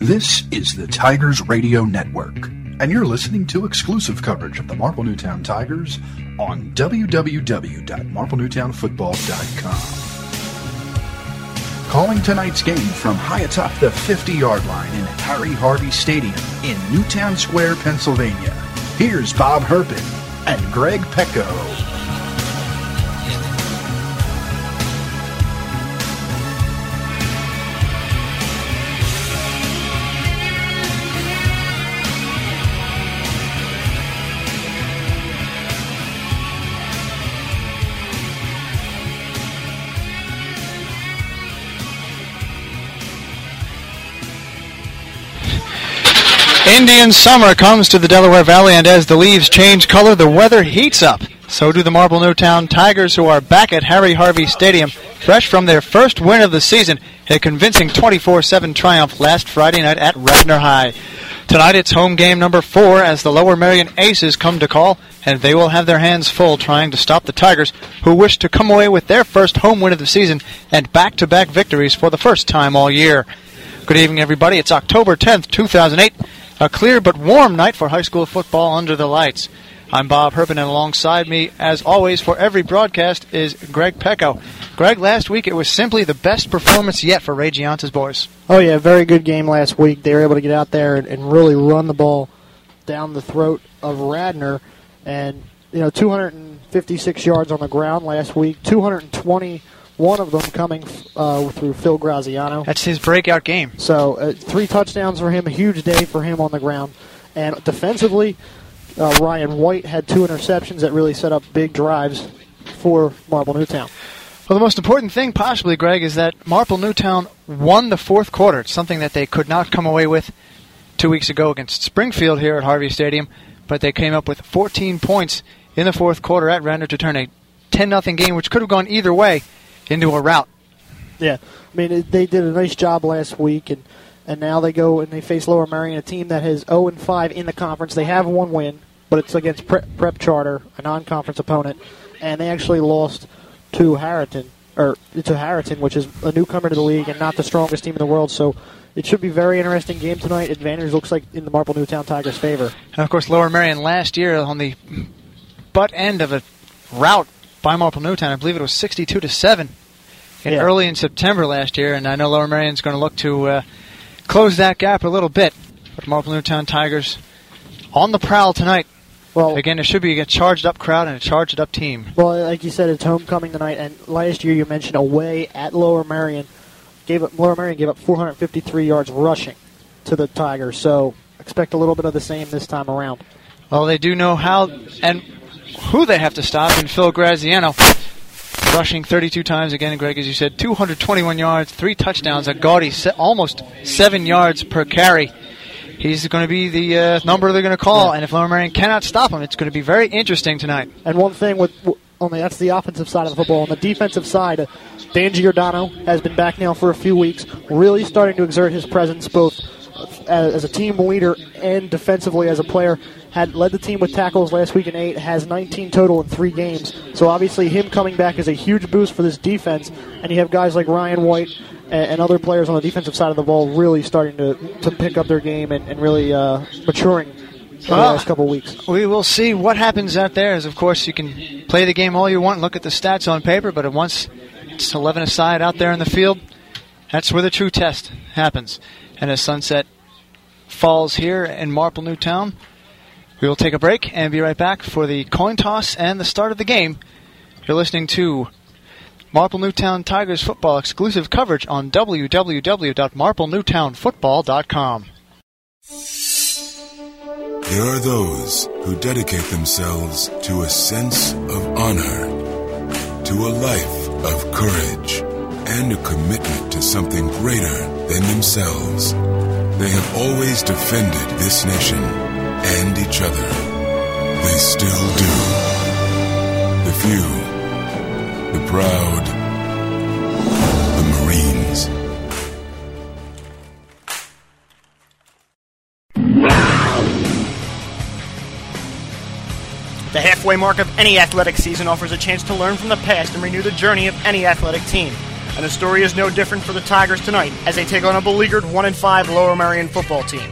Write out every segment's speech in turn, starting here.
This is the Tigers Radio Network, and you're listening to exclusive coverage of the Marple Newtown Tigers on www.marplenewtownfootball.com. Calling tonight's game from high atop the 50 yard line in Harry Harvey Stadium in Newtown Square, Pennsylvania, here's Bob Herpin and Greg Pecco. Indian summer comes to the Delaware Valley, and as the leaves change color, the weather heats up. So do the Marple Newtown Tigers, who are back at Harry Harvey Stadium, fresh from their first win of the season, a convincing 24-7 triumph last Friday night at Radnor High. Tonight it's home game number four as the Lower Merion Aces come to call, and they will have their hands full trying to stop the Tigers, who wish to come away with their first home win of the season and back-to-back victories for the first time all year. Good evening, everybody. It's October 10th, 2008. A clear but warm night for high school football under the lights. I'm Bob Herpin, and alongside me, as always, for every broadcast is Greg Pecco. Greg, last week it was simply the best performance yet for Ray Gianta's boys. Oh, yeah, very good game last week. They were able to get out there and, and really run the ball down the throat of Radnor. And, you know, 256 yards on the ground last week, 220 one of them coming uh, through Phil Graziano. That's his breakout game. So uh, three touchdowns for him, a huge day for him on the ground. And defensively, uh, Ryan White had two interceptions that really set up big drives for Marple Newtown. Well, the most important thing, possibly, Greg, is that Marple Newtown won the fourth quarter. It's something that they could not come away with two weeks ago against Springfield here at Harvey Stadium, but they came up with 14 points in the fourth quarter at Radnor to turn a 10 0 game, which could have gone either way into a route. Yeah, I mean it, they did a nice job last week, and and now they go and they face Lower Merion, a team that has 0 and 5 in the conference. They have one win, but it's against Prep, Prep Charter, a non-conference opponent, and they actually lost to Harriton or to Harriton, which is a newcomer to the league and not the strongest team in the world. So it should be a very interesting game tonight. Advantage looks like in the Marple Newtown Tigers' favor. And of course, Lower Merion last year on the butt end of a route by Marple Newtown. I believe it was 62 to seven in Yeah. early in September last year, and I know Lower Merion's going to look to uh, close that gap a little bit. But Marple Newtown Tigers on the prowl tonight. Well, Again, it should be a charged up crowd and a charged up team. Well, like you said, it's homecoming tonight, and last year you mentioned away at Lower Merion, gave up Lower Merion gave up 453 yards rushing to the Tigers. So expect a little bit of the same this time around. Well, they do know how and who they have to stop in Phil Graziano. Rushing 32 times again, Greg, as you said, 221 yards, three touchdowns, a gaudy se- almost seven yards per carry. He's going to be the uh, number they're going to call, and if Lower Merion cannot stop him, it's going to be very interesting tonight. And one thing with only that's the offensive side of the football. On the defensive side, uh, Dan Giordano has been back now for a few weeks, really starting to exert his presence both as, as a team leader and defensively as a player. Had led the team with tackles last week in eight, has 19 total in three games. So obviously, him coming back is a huge boost for this defense. And you have guys like Ryan White and, other players on the defensive side of the ball really starting to, to pick up their game and, and really uh, maturing over the last couple of weeks. We will see what happens out there. As of course, you can play the game all you want, look at the stats on paper, but once it's 11 aside out there in the field, that's where the true test happens. And as sunset falls here in Marple Newtown, we will take a break and be right back for the coin toss and the start of the game. You're listening to Marple Newtown Tigers football exclusive coverage on www.marplenewtownfootball.com. There are those who dedicate themselves to a sense of honor, to a life of courage, and a commitment to something greater than themselves. They have always defended this nation and each other. They still do. The few, the proud, the Marines. The halfway mark of any athletic season offers a chance to learn from the past and renew the journey of any athletic team. And the story is no different for the Tigers tonight as they take on a beleaguered 1 5 Lower Merion football team.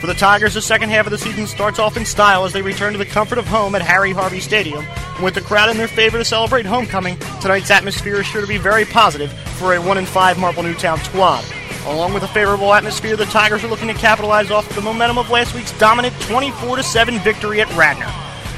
For the Tigers, the second half of the season starts off in style as they return to the comfort of home at Harry Harvey Stadium. And with the crowd in their favor to celebrate homecoming, tonight's atmosphere is sure to be very positive for a 1 5 Marple Newtown squad. Along with a favorable atmosphere, the Tigers are looking to capitalize off the momentum of last week's dominant 24 7 victory at Radnor.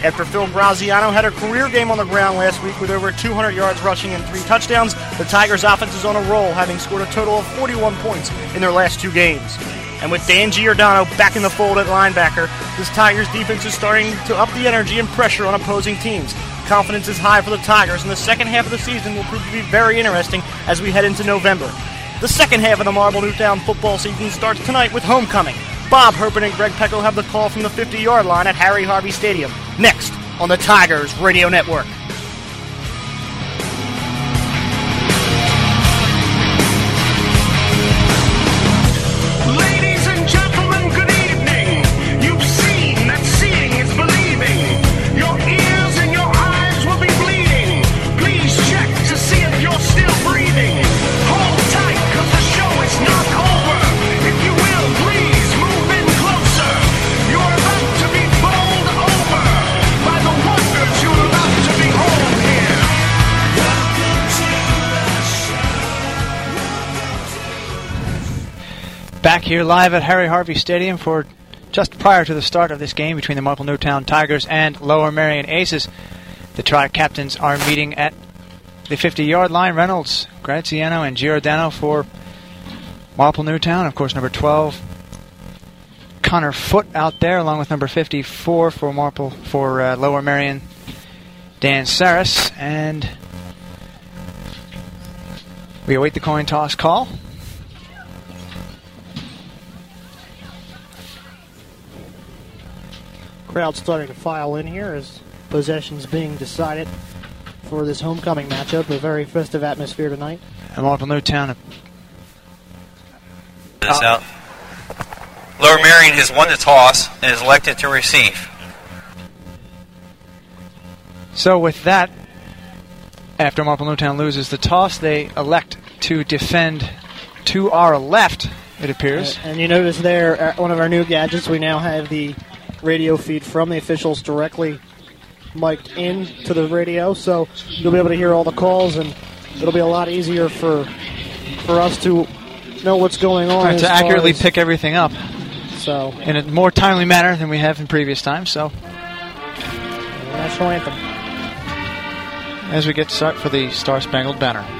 After Phil Graziano had a career game on the ground last week with over 200 yards rushing and three touchdowns, the Tigers' offense is on a roll, having scored a total of 41 points in their last two games. And with Dan Giordano back in the fold at linebacker, this Tigers defense is starting to up the energy and pressure on opposing teams. Confidence is high for the Tigers, and the second half of the season will prove to be very interesting as we head into November. The second half of the Marple Newtown football season starts tonight with homecoming. Bob Herpin and Greg Pecco have the call from the 50 yard line at Harry Harvey Stadium. Next on the Tigers Radio Network. Here live at Harry Harvey Stadium for just prior to the start of this game between the Marple Newtown Tigers and Lower Merion Aces. The tri captains are meeting at the 50 yard line. Reynolds, Graziano, and Giordano for Marple Newtown. Of course, number 12, Connor Foot out there, along with number 54 for Marple for uh, Lower Merion, Dan Saris. And we await the coin toss call. Crowd starting to file in here as possessions being decided for this homecoming matchup. A very festive atmosphere tonight. And Marple Newtown. This out. Lower Merion has won the toss and is elected to receive. So with that, after Marple Newtown loses the toss, they elect to defend to our left. It appears. And you notice there, uh, one of our new gadgets. We now have the radio feed from the officials directly mic'd in to the radio, so you'll be able to hear all the calls, and it'll be a lot easier for for us to know what's going on right, to accurately pick everything up. So in a more timely manner than we have in previous times. So national anthem as we get set for the Star Spangled Banner.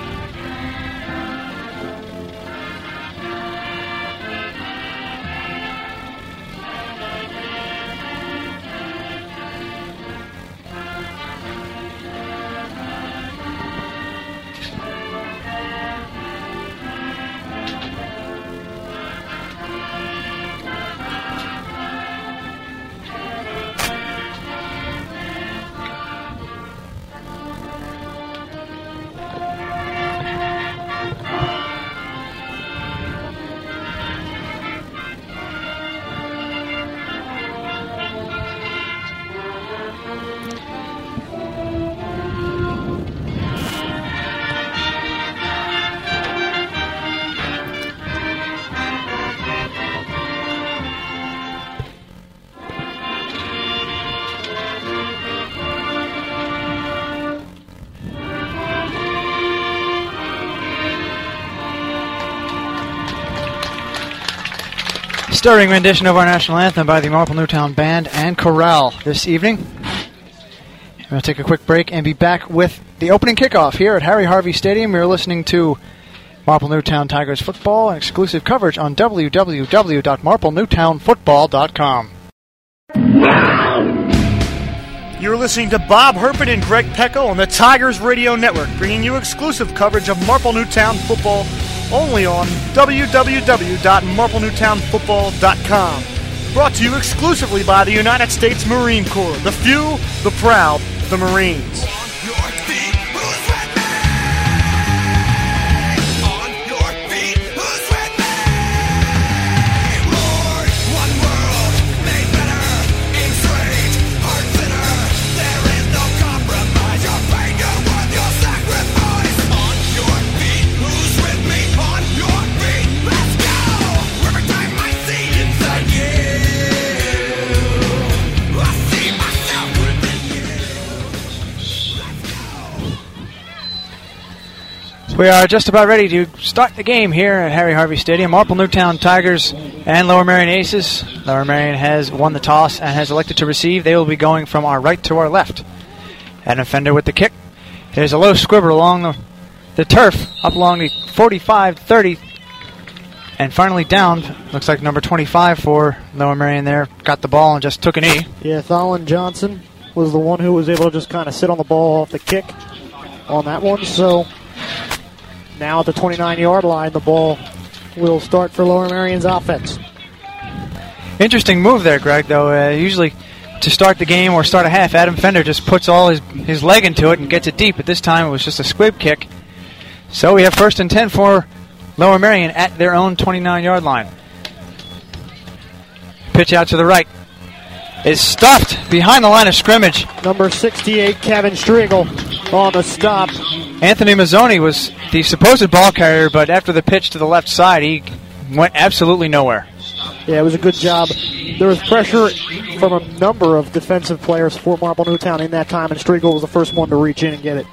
Stirring rendition of our national anthem by the Marple Newtown Band and Chorale this evening. We'll take a quick break and be back with the opening kickoff here at Harry Harvey Stadium. You're listening to Marple Newtown Tigers football and exclusive coverage on www.marplenewtownfootball.com. You're listening to Bob Herpin and Greg Pecco on the Tigers Radio Network, bringing you exclusive coverage of Marple Newtown football only on www.marplenewtownfootball.com. Brought to you exclusively by the United States Marine Corps, the few, the proud, the Marines. We are just about ready to start the game here at Harry Harvey Stadium. Marple Newtown Tigers and Lower Merion Aces. Lower Merion has won the toss and has elected to receive. They will be going from our right to our left. Adam Fender with the kick. There's a low squibber along the, the turf, up along the 45 30. And finally down, looks like number 25 for Lower Merion there. Got the ball and just took a knee. Yeah, Thalin Johnson was the one who was able to just kind of sit on the ball off the kick on that one. So now at the 29 yard line, the ball will start for Lower Merion's offense. Interesting move there, Greg, though. Uh, usually to start the game or start a half, Adam Fender just puts all his, his leg into it and gets it deep. But this time it was just a squib kick. So we have first and 10 for Lower Merion at their own 29 yard line. Pitch out to the right is stuffed behind the line of scrimmage. Number 68, Kevin Striegel, on the stop. Anthony Mazzoni was the supposed ball carrier, but after the pitch to the left side, he went absolutely nowhere. Yeah, it was a good job. There was pressure from a number of defensive players for Marple Newtown in that time, and Striegel was the first one to reach in and get it.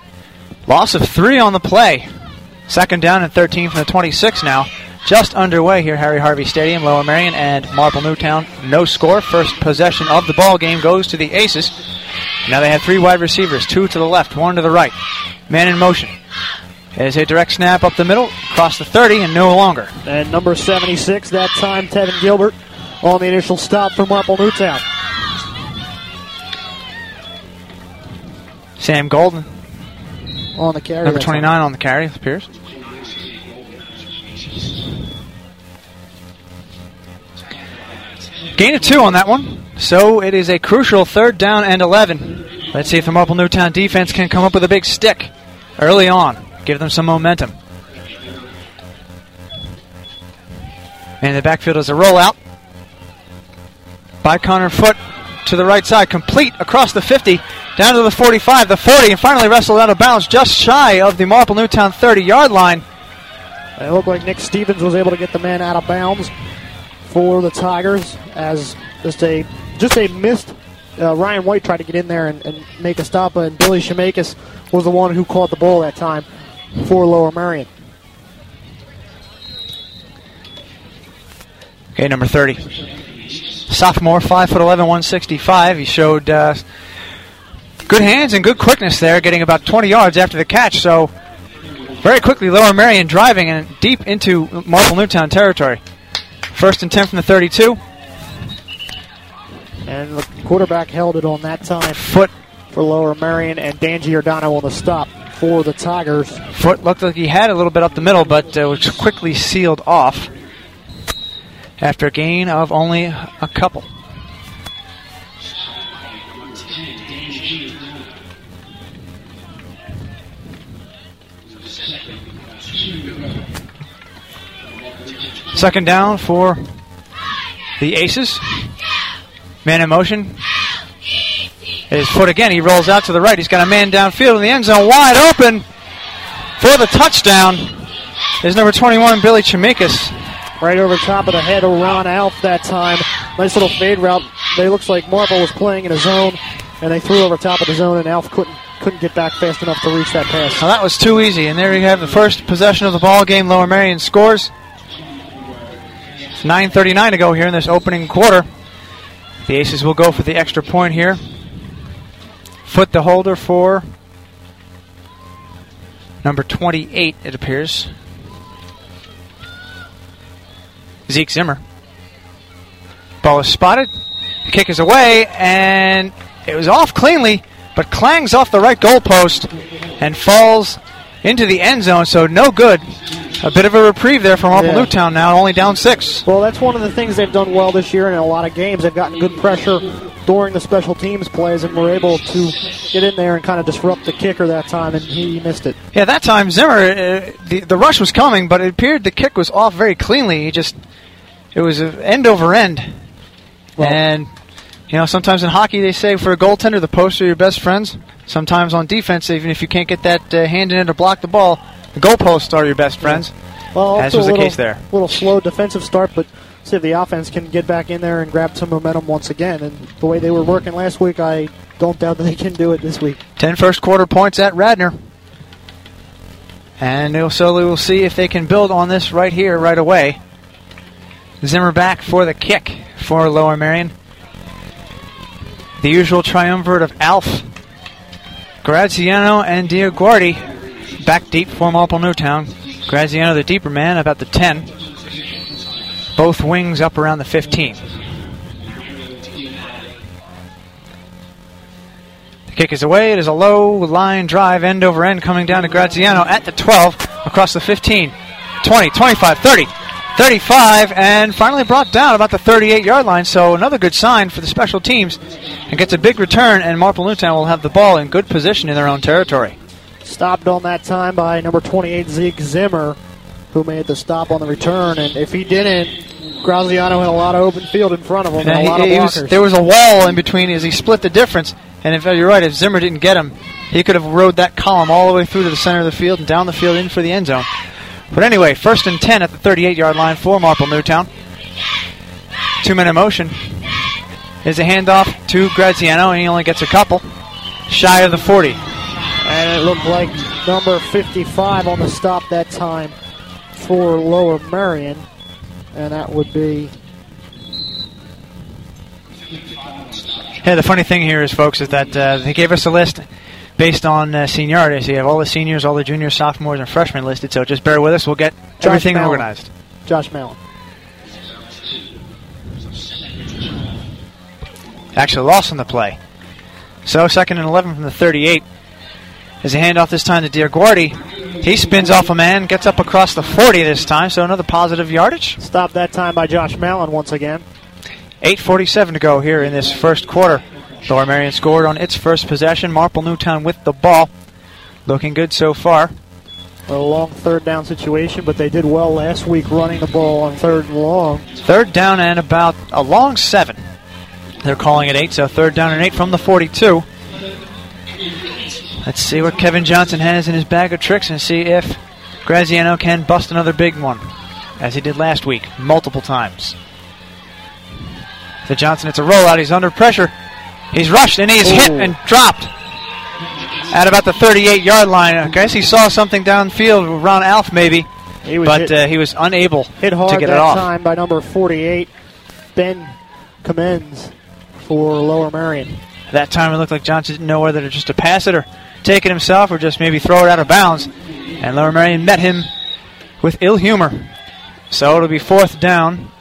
Loss of three on the play. Second down and 13 from the 26 now just underway here, Harry Harvey Stadium, Lower Merion and Marple Newtown. No score. First possession of the ball game goes to the Aces. Now they have three wide receivers, two to the left, one to the right. Man in motion. Is a direct snap up the middle, across the 30, and no longer. And number 76, that time, Tevin Gilbert on the initial stop for Marple Newtown. Sam Golden. On the carry. Number 29 on the carry, appears. Gain of two on that one. So it is a crucial third down and 11. Let's see if the Marple Newtown defense can come up with a big stick early on. Give them some momentum. And the backfield is a rollout by Connor Foot to the right side, complete across the 50, down to the 45, the 40, and finally wrestled out of bounds just shy of the Marple Newtown 30 yard line. It looked like Nick Stevens was able to get the man out of bounds for the Tigers as just a just a missed. Uh, Ryan White tried to get in there and, and make a stop, and Billy Shemakis was the one who caught the ball that time for Lower Merion. Okay, number 30. Sophomore, 5 foot 11, 165. He showed uh, good hands and good quickness there, getting about 20 yards after the catch. So, very quickly, Lower Merion driving and deep into Marple Newtown territory. First and 10 from the 32. And the quarterback held it on that time. Foot for Lower Merion and Dan Giordano on the stop for the Tigers. Foot looked like he had a little bit up the middle, but uh, was quickly sealed off after a gain of only a couple. Second down for the Aces. Man in motion. His foot again. He rolls out to the right. He's got a man downfield in the end zone, wide open for the touchdown. Is number 21, Billy Shemakis. Right over top of the head of Ron Alf that time. Nice little fade route. They looks like Marple was playing in a zone, and they threw over top of the zone, and Alf couldn't couldn't get back fast enough to reach that pass. Now that was too easy, and there you have the first possession of the ball game. Lower Merion scores. 9.39 to go here in this opening quarter. The Aces will go for the extra point here. Foot the holder for number 28, it appears. Zeke Zimmer. Ball is spotted. Kick is away, and it was off cleanly, but clangs off the right goalpost and falls into the end zone, so no good. A bit of a reprieve there from Marple Yeah. Newtown now, only down six. Well, that's one of the things they've done well this year in a lot of games. They've gotten good pressure during the special teams plays and were able to get in there and kind of disrupt the kicker that time, and he missed it. Yeah, that time Zimmer, uh, the the rush was coming, but it appeared the kick was off very cleanly. He just, it was end over end, Well- and you know sometimes in hockey they say for a goaltender the posts are your best friends. Sometimes on defense, even if you can't get that uh, hand in it to block the ball, the goalposts are your best friends. Well, As was the little, case there. A little slow defensive start, but see if the offense can get back in there and grab some momentum once again. And the way they were working last week, I don't doubt that they can do it this week. Ten first quarter points at Radnor. And so we will see if they can build on this right here, right away. Zimmer back for the kick for Lower Merion. The usual triumvirate of Alf, Graziano, and Diaguardi back deep for Marple Newtown. Graziano, the deeper man, about the 10. Both wings up around the 15. The kick is away. It is a low line drive, end over end, coming down to Graziano at the 12, across the 15, 20, 25, 30. 35 and finally brought down about the 38 yard line. So another good sign for the special teams and gets a big return. And Marple Newtown will have the ball in good position in their own territory. Stopped on that time by number 28 Zeke Zimmer, who made the stop on the return. And if he didn't, Graziano had a lot of open field in front of him and, and a lot he, of blockers. Was, there was a wall in between as he split the difference. And if you're right, if Zimmer didn't get him, he could have rode that column all the way through to the center of the field and down the field in for the end zone. But anyway, first and 10 at the 38 yard line for Marple Newtown. Two minute motion. Is a handoff to Graziano, and he only gets a couple. Shy of the 40. And it looked like number 55 on the stop that time for Lower Merion. And that would be. Yeah, the funny thing here is, folks, is that uh, they gave us a list based on uh, seniority. So you have all the seniors, all the juniors, sophomores, and freshmen listed. So just bear with us. We'll get Josh everything Mallon. organized. Josh Mallon. Actually lost on the play. So second and 11 from the 38. As a handoff this time to Dear Diaguardi. He spins off a man, gets up across the 40 this time, so another positive yardage. Stopped that time by Josh Mallon once again. 8.47 to go here in this first quarter. Lower Merion scored on its first possession. Marple Newtown with the ball. Looking good so far. A long third down situation, but they did well last week running the ball on third and long. Third down and about a long seven. They're calling it eight, so third down and eight from the 42. Let's see what Kevin Johnson has in his bag of tricks and see if Graziano can bust another big one, as he did last week, multiple times. To Johnson, it's a rollout. He's under pressure. He's rushed and he's Ooh. hit and dropped at about the 38 yard line. I guess he saw something downfield, Ron Alf maybe, he but hit, uh, he was unable hit hard to get that it off. time by number 48, Ben Commends for Lower Merion. That time it looked like Johnson didn't know whether to just to pass it or take it himself or just maybe throw it out of bounds. And Lower Merion met him with ill humor. So it'll be fourth down.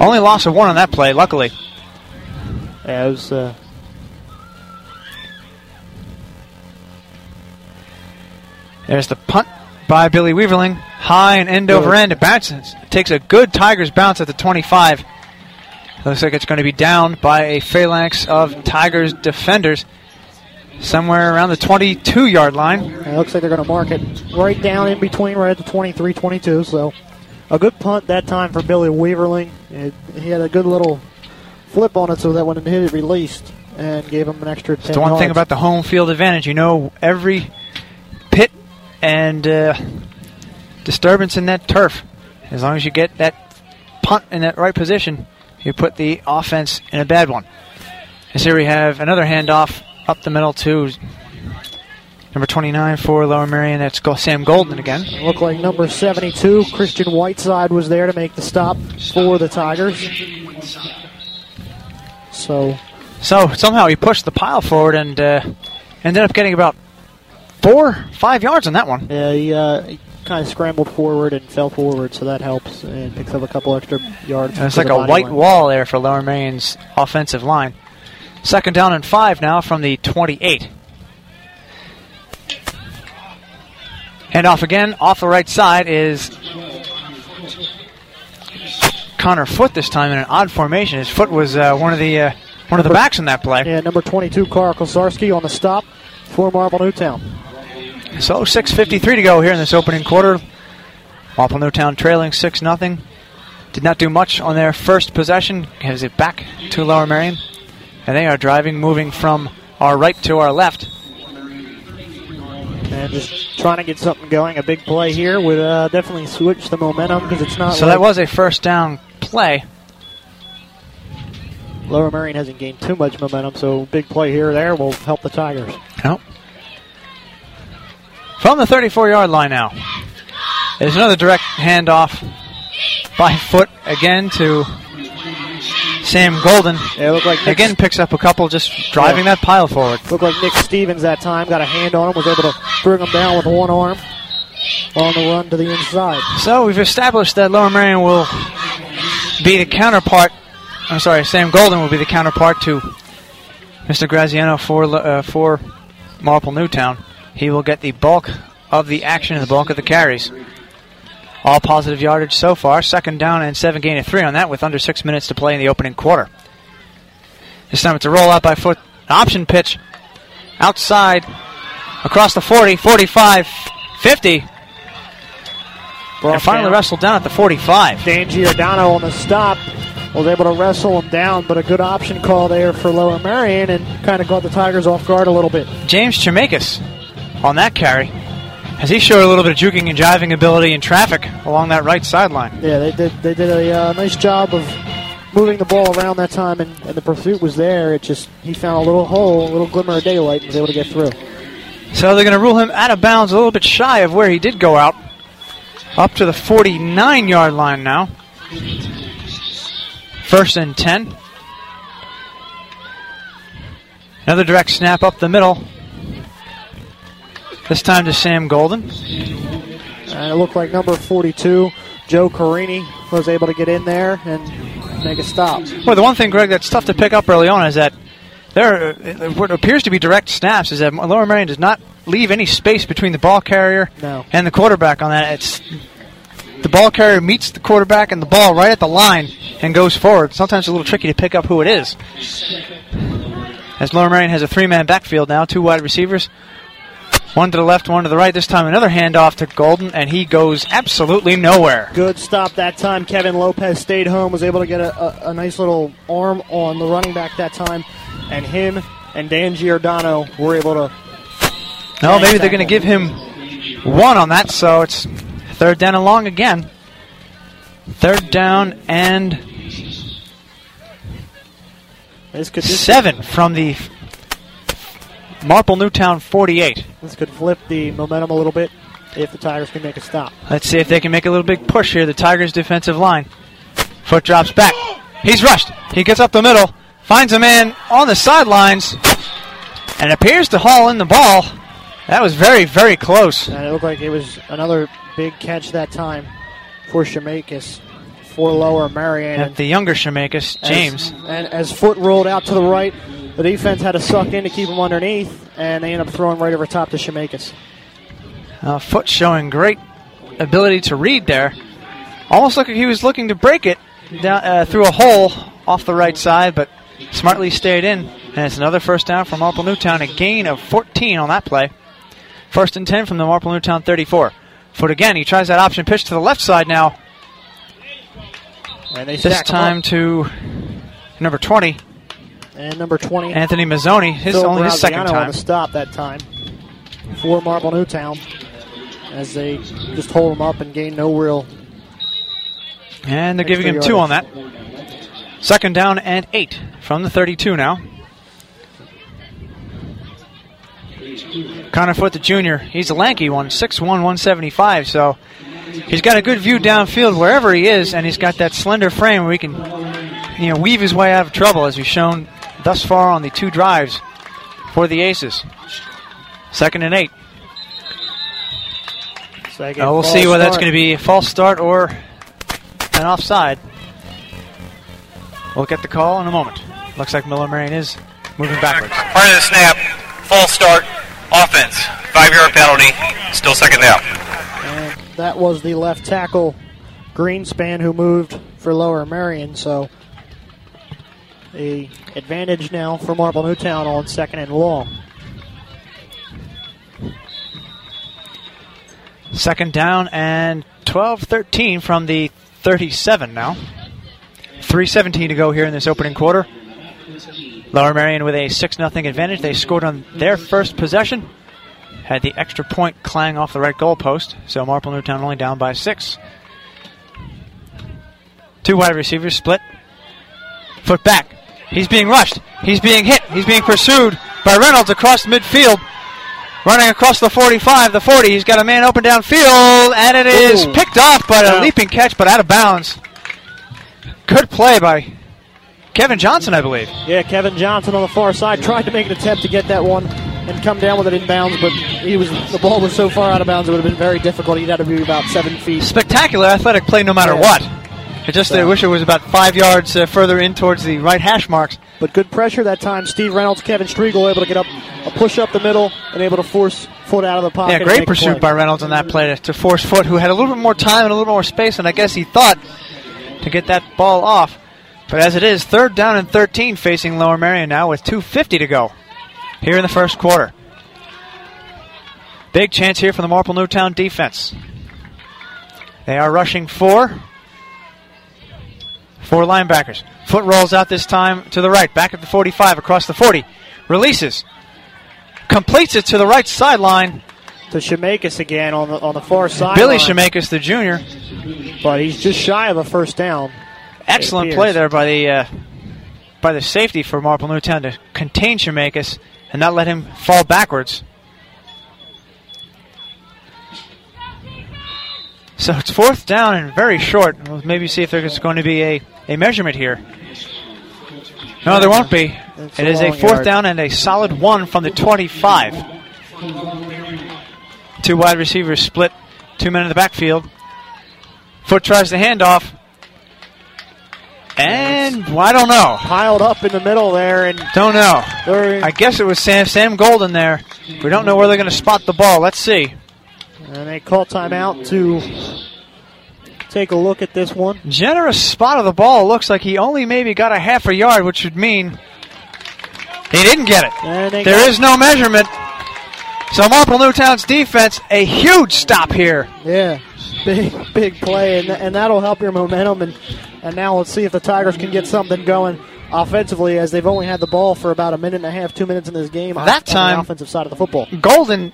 Only loss of one on that play, luckily. Yeah, it was. Uh, There's the punt by Billy Weaverling. High and end over end. It bounces. It takes a good Tigers bounce at the 25. Looks like it's going to be down by a phalanx of Tigers defenders somewhere around the 22 yard line. It looks like they're going to mark it right down in between, right at the 23 22. So a good punt that time for Billy Weaverling. It, he had a good little flip on it so that when it hit it released and gave him an extra 10 It's the one yards. thing about the home field advantage. You know every pit and uh, disturbance in that turf. As long as you get that punt in that right position, you put the offense in a bad one. And here we have another handoff up the middle to number 29 for Lower Merion. That's Sam Golden again. It looked like number 72, Christian Whiteside, was there to make the stop for the Tigers. So, so somehow he pushed the pile forward and uh, ended up getting about four, five yards on that one. Yeah, he, uh, he kind of scrambled forward and fell forward, so that helps and picks up a couple extra yards. And it's like a white line. wall there for Lower Merion's offensive line. Second down and five now from the 28. And off again, off the right side is Connor Foot this time in an odd formation. His foot was uh, one of the uh, one of the backs in that play. Yeah, number 22, Carl Kozarski on the stop for Marple Newtown. So 6.53 to go here in this opening quarter. Marple Newtown trailing 6 0. Did not do much on their first possession. Gives it back to Lower Merion. And they are driving, moving from our right to our left. And just trying to get something going. A big play here would uh, definitely switch the momentum because it's not. So like that was a first down play. Lower Merion hasn't gained too much momentum, so big play here or there will help the Tigers. Nope. from the 34 yard line now. There's another direct handoff by foot again to Sam Golden. Yeah, looked like Nick, Again, picks up a couple, just driving that pile forward. looked like Nick Stevens that time got a hand on him, was able to bring him down with one arm on the run to the inside. So we've established that Lower Merion will be the counterpart. I'm sorry, Sam Golden will be the counterpart to Mr. Graziano for uh, for Marple Newtown. He will get the bulk of the action and the bulk of the carries. All positive yardage so far. Second down and seven gain of three on that with under six minutes to play in the opening quarter. This time it's a roll out by foot. Option pitch outside across the 40, 45, 50. Brought And finally down. wrestled down at the 45. Dan Giordano on the stop was able to wrestle him down, but a good option call there for Lower Merion and kind of got the Tigers off guard a little bit. James Shemakis on that carry as he showed a little bit of juking and jiving ability in traffic along that right sideline. Yeah, they did they did a uh, nice job of moving the ball around that time, and, and the pursuit was there. It just he found a little hole, a little glimmer of daylight, and was able to get through. So they're going to rule him out of bounds a little bit shy of where he did go out. Up to the 49 yard line now. First and 10. Another direct snap up the middle. This time to Sam Golden. And it looked like number 42, Joe Carini, was able to get in there and make a stop. Well, the one thing, Greg, that's tough to pick up early on is that there, what appears to be direct snaps is that Lower Merion does not leave any space between the ball carrier No. and the quarterback on that. It's the ball carrier meets the quarterback and the ball right at the line and goes forward. Sometimes it's a little tricky to pick up who it is. As Lower Merion has a three-man backfield now, two wide receivers, one to the left, one to the right. This time another handoff to Golden, and he goes absolutely nowhere. Good stop that time. Kevin Lopez stayed home, was able to get a, a, a nice little arm on the running back that time, and him and Dan Giordano were able to. No, maybe they're going to give him one on that, so it's third down and long again. Third down and This could this, seven from the Marple Newtown 48. this could flip the momentum a little bit if the Tigers can make a stop. Let's see if they can make a little big push here. The Tigers' defensive line. Foot drops back. He's rushed. He gets up the middle, finds a man on the sidelines, and appears to haul in the ball. That was very, very close. And it looked like it was another big catch that time for Shemakis for Lower Merion. At the younger Shemakis, As- James. and as foot rolled out to the right, the defense had to suck in to keep him underneath, and they end up throwing right over top to Shemakis. Uh, Foot showing great ability to read there. Almost looked like he was looking to break it down, uh, through a hole off the right side, but smartly stayed in. And it's another first down from Marple Newtown, a gain of 14 on that play. First and 10 from the Marple Newtown 34. Foot again, he tries that option pitch to the left side now. And they This time to number 20, and number 20, Anthony Mazzoni. His Phil only his second Graziano on time. the stop that time for Marple Newtown as they just hold him up and gain no real. And they're giving him Extra two on that. Second down and eight from the 32 now. Connor Foot, the junior, he's a lanky one, 6'1", 175, so he's got a good view downfield wherever he is, and he's got that slender frame where he can, you know, weave his way out of trouble, as he's shown thus far on the two drives for the Aces. Second and eight. Second Uh, we'll see whether that's going to be a false start or an offside. We'll get the call in a moment. Looks like Miller Marion is moving backwards. Part of the snap, false start, offense, five yard penalty, still second down. And that was the left tackle, Greenspan, who moved for Lower Merion. So a advantage now for Marple Newtown on second and long. Second down and 12 13 from the 37 now. 3.17 to go here in this opening quarter. Lower Merion with a 6 0 advantage. They scored on their first possession. Had the extra point clang off the right goalpost, so Marple Newtown only down by 6. Two wide receivers split. Foot back. He's being rushed. He's being hit. He's being pursued by Reynolds across midfield. Running across the 45, the 40. He's got a man open downfield, and it is Ooh. picked off, but a leaping catch, but out of bounds. Good play by Kevin Johnson, I believe. Yeah, Kevin Johnson on the far side tried to make an attempt to get that one and come down with it in bounds, but he was the ball was so far out of bounds it would have been very difficult. He'd had to be about seven feet. Spectacular athletic play, no matter Yeah. what. I just uh, wish it was about five yards uh, further in towards the right hash marks. But good pressure that time. Steve Reynolds, Kevin Striegel able to get up a push up the middle and able to force foot out of the pocket. Yeah, great pursuit by Reynolds on that play to, to force Foot, who had a little bit more time and a little more space, and I guess he thought to get that ball off. But as it is, third down and 13 facing Lower Merion now with 2.50 to go here in the first quarter. Big chance here for the Marple Newtown defense. They are rushing four. Four linebackers. Foot rolls out this time to the right, back at the 45, across the 40. Releases. Completes it to the right sideline. to Shemakis again on the on the far side. Billy Shemakis, the junior. but he's just shy of a first down. Excellent play there by the uh, by the safety for Marple Newtown to contain Shemakis and not let him fall backwards. So it's fourth down and very short. We'll maybe see if there's going to be a, a measurement here. No, there won't be. It's It a is a fourth yard. down and a solid one from the 25. Two wide receivers split, two men in the backfield. Foot tries the handoff. And well, I don't know. Piled up in the middle there, and Don't know. I guess it was Sam Sam Golden there. We don't know where they're going to spot the ball. Let's see. And they call timeout to take a look at this one. Generous spot of the ball. Looks like he only maybe got a half a yard, which would mean he didn't get it. There is they There got- is no measurement. So Marple Newtown's defense, a huge stop here. Yeah, big big play, and, and that'll help your momentum. And and now let's see if the Tigers can get something going offensively, as they've only had the ball for about a minute and a half, two minutes in this game. That on time- the offensive side of the football. Golden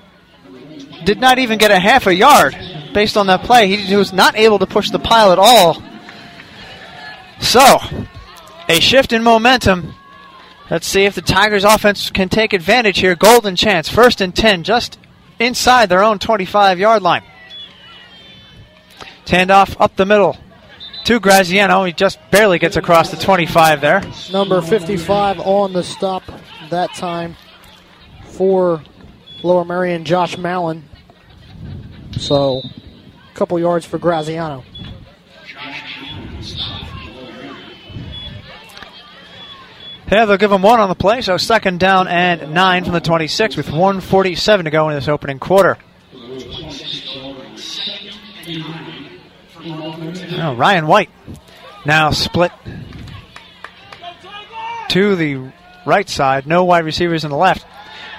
did not even get a half a yard based on that play. He, was not able to push the pile at all. So, a shift in momentum. Let's see if the Tigers offense can take advantage here. Golden chance, first and 10, just inside their own 25 yard line. Handoff up the middle to Graziano. He just barely gets across the 25 there. Number 55 on the stop that time for Lower Merion, Josh Mallon. So, a couple yards for Graziano. Yeah, they'll give them one on the play, so second down and nine from the 26 with 147 to go in this opening quarter. Ryan White now split to the right side. No wide receivers in the left.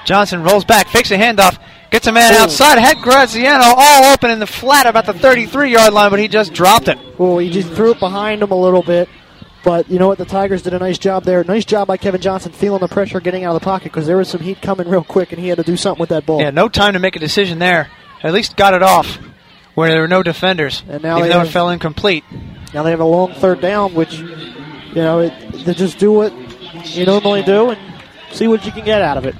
Johnson rolls back, fakes a handoff, gets a man Ooh. outside. Had Graziano all open in the flat about the 33 yard line, but he just dropped it. Well, he just threw it behind him a little bit. But you know what? The Tigers did a nice job there. Nice job by Kevin Johnson feeling the pressure getting out of the pocket because there was some heat coming real quick and he had to do something with that ball. Yeah, no time to make a decision there. At least got it off where there were no defenders, And now even they though have- it fell incomplete. Now they have a long third down, which, you know, it, they just do what you normally do and see what you can get out of it.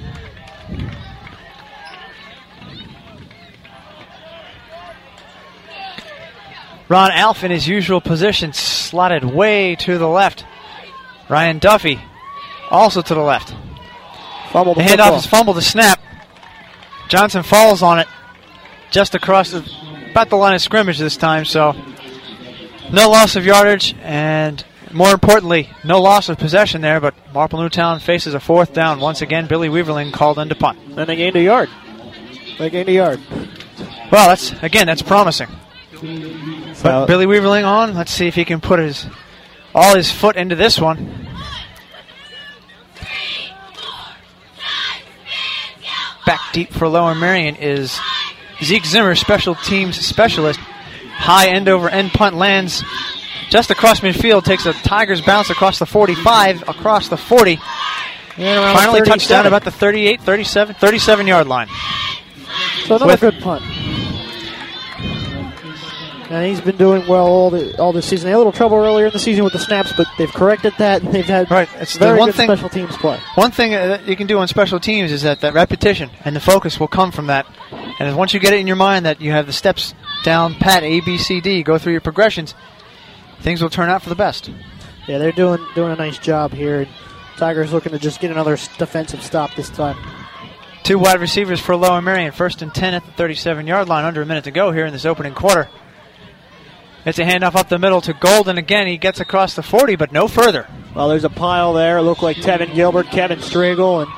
Ron Alf in his usual position, slotted way to the left. Ryan Duffy also to the left. Fumble The the handoff is fumbled to snap. Johnson falls on it just across the, about the line of scrimmage this time, so no loss of yardage and more importantly, no loss of possession there, but Marple Newtown faces a fourth down. Once again, Billy Weaverling called into punt. And they gained a yard. They gained a yard. Well, that's again, that's promising. So, But Billy Weaverling on. Let's see if he can put his all his foot into this one. Back deep for Lower Merion is Zeke Zimmer, special teams specialist. High end over end punt lands just across midfield, takes a Tigers bounce across the 45, across the 40. and Finally touched down about the 38, 37, 37 yard line. So another with- good punt. And he's been doing well all the all this season. They had a little trouble earlier in the season with the snaps, but they've corrected that. and They've had Right, it's the very one good thing- special teams play. One thing uh, that you can do on special teams is that that repetition and the focus will come from that. And once you get it in your mind that you have the steps down pat A B C D, go through your progressions, things will turn out for the best. Yeah, they're doing doing a nice job here. Tigers looking to just get another defensive stop this time. Two wide receivers for Lower Merion, first and 10 at the 37 yard line, under a minute to go here in this opening quarter. It's a handoff up the middle to Golden again. He gets across the 40, but no further. Well, there's a pile there. It looked like Tevin Gilbert, Kevin Striegel, and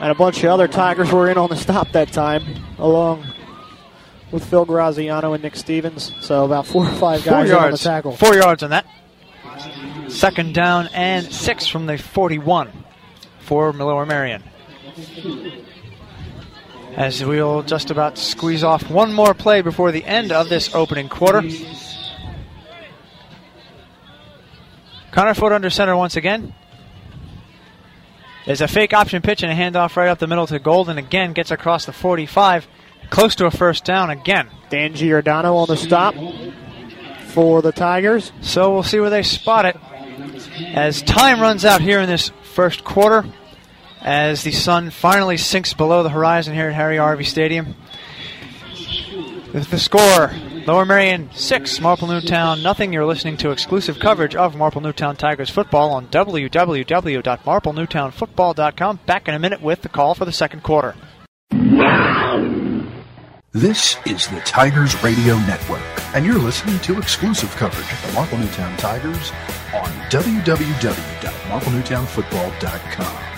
and a bunch of other Tigers were in on the stop that time, along with Phil Graziano and Nick Stevens. So about four or five Four guys on the tackle. Four yards on that. Second down and six from the 41 for Lower Merion. As we'll just about squeeze off one more play before the end of this opening quarter. Connor Foot under center once again. There's a fake option pitch and a handoff right up the middle to Golden. Again, gets across the 45, close to a first down again. Dan Giordano on the stop for the Tigers. So we'll see where they spot it as time runs out here in this first quarter. As the sun finally sinks below the horizon here at Harry Harvey Stadium. With the score, Lower Merion 6, Marple Newtown nothing. You're listening to exclusive coverage of Marple Newtown Tigers football on www.marplenewtownfootball.com. Back in a minute with the call for the second quarter. This is the Tigers Radio Network, and you're listening to exclusive coverage of the Marple Newtown Tigers on www.marplenewtownfootball.com.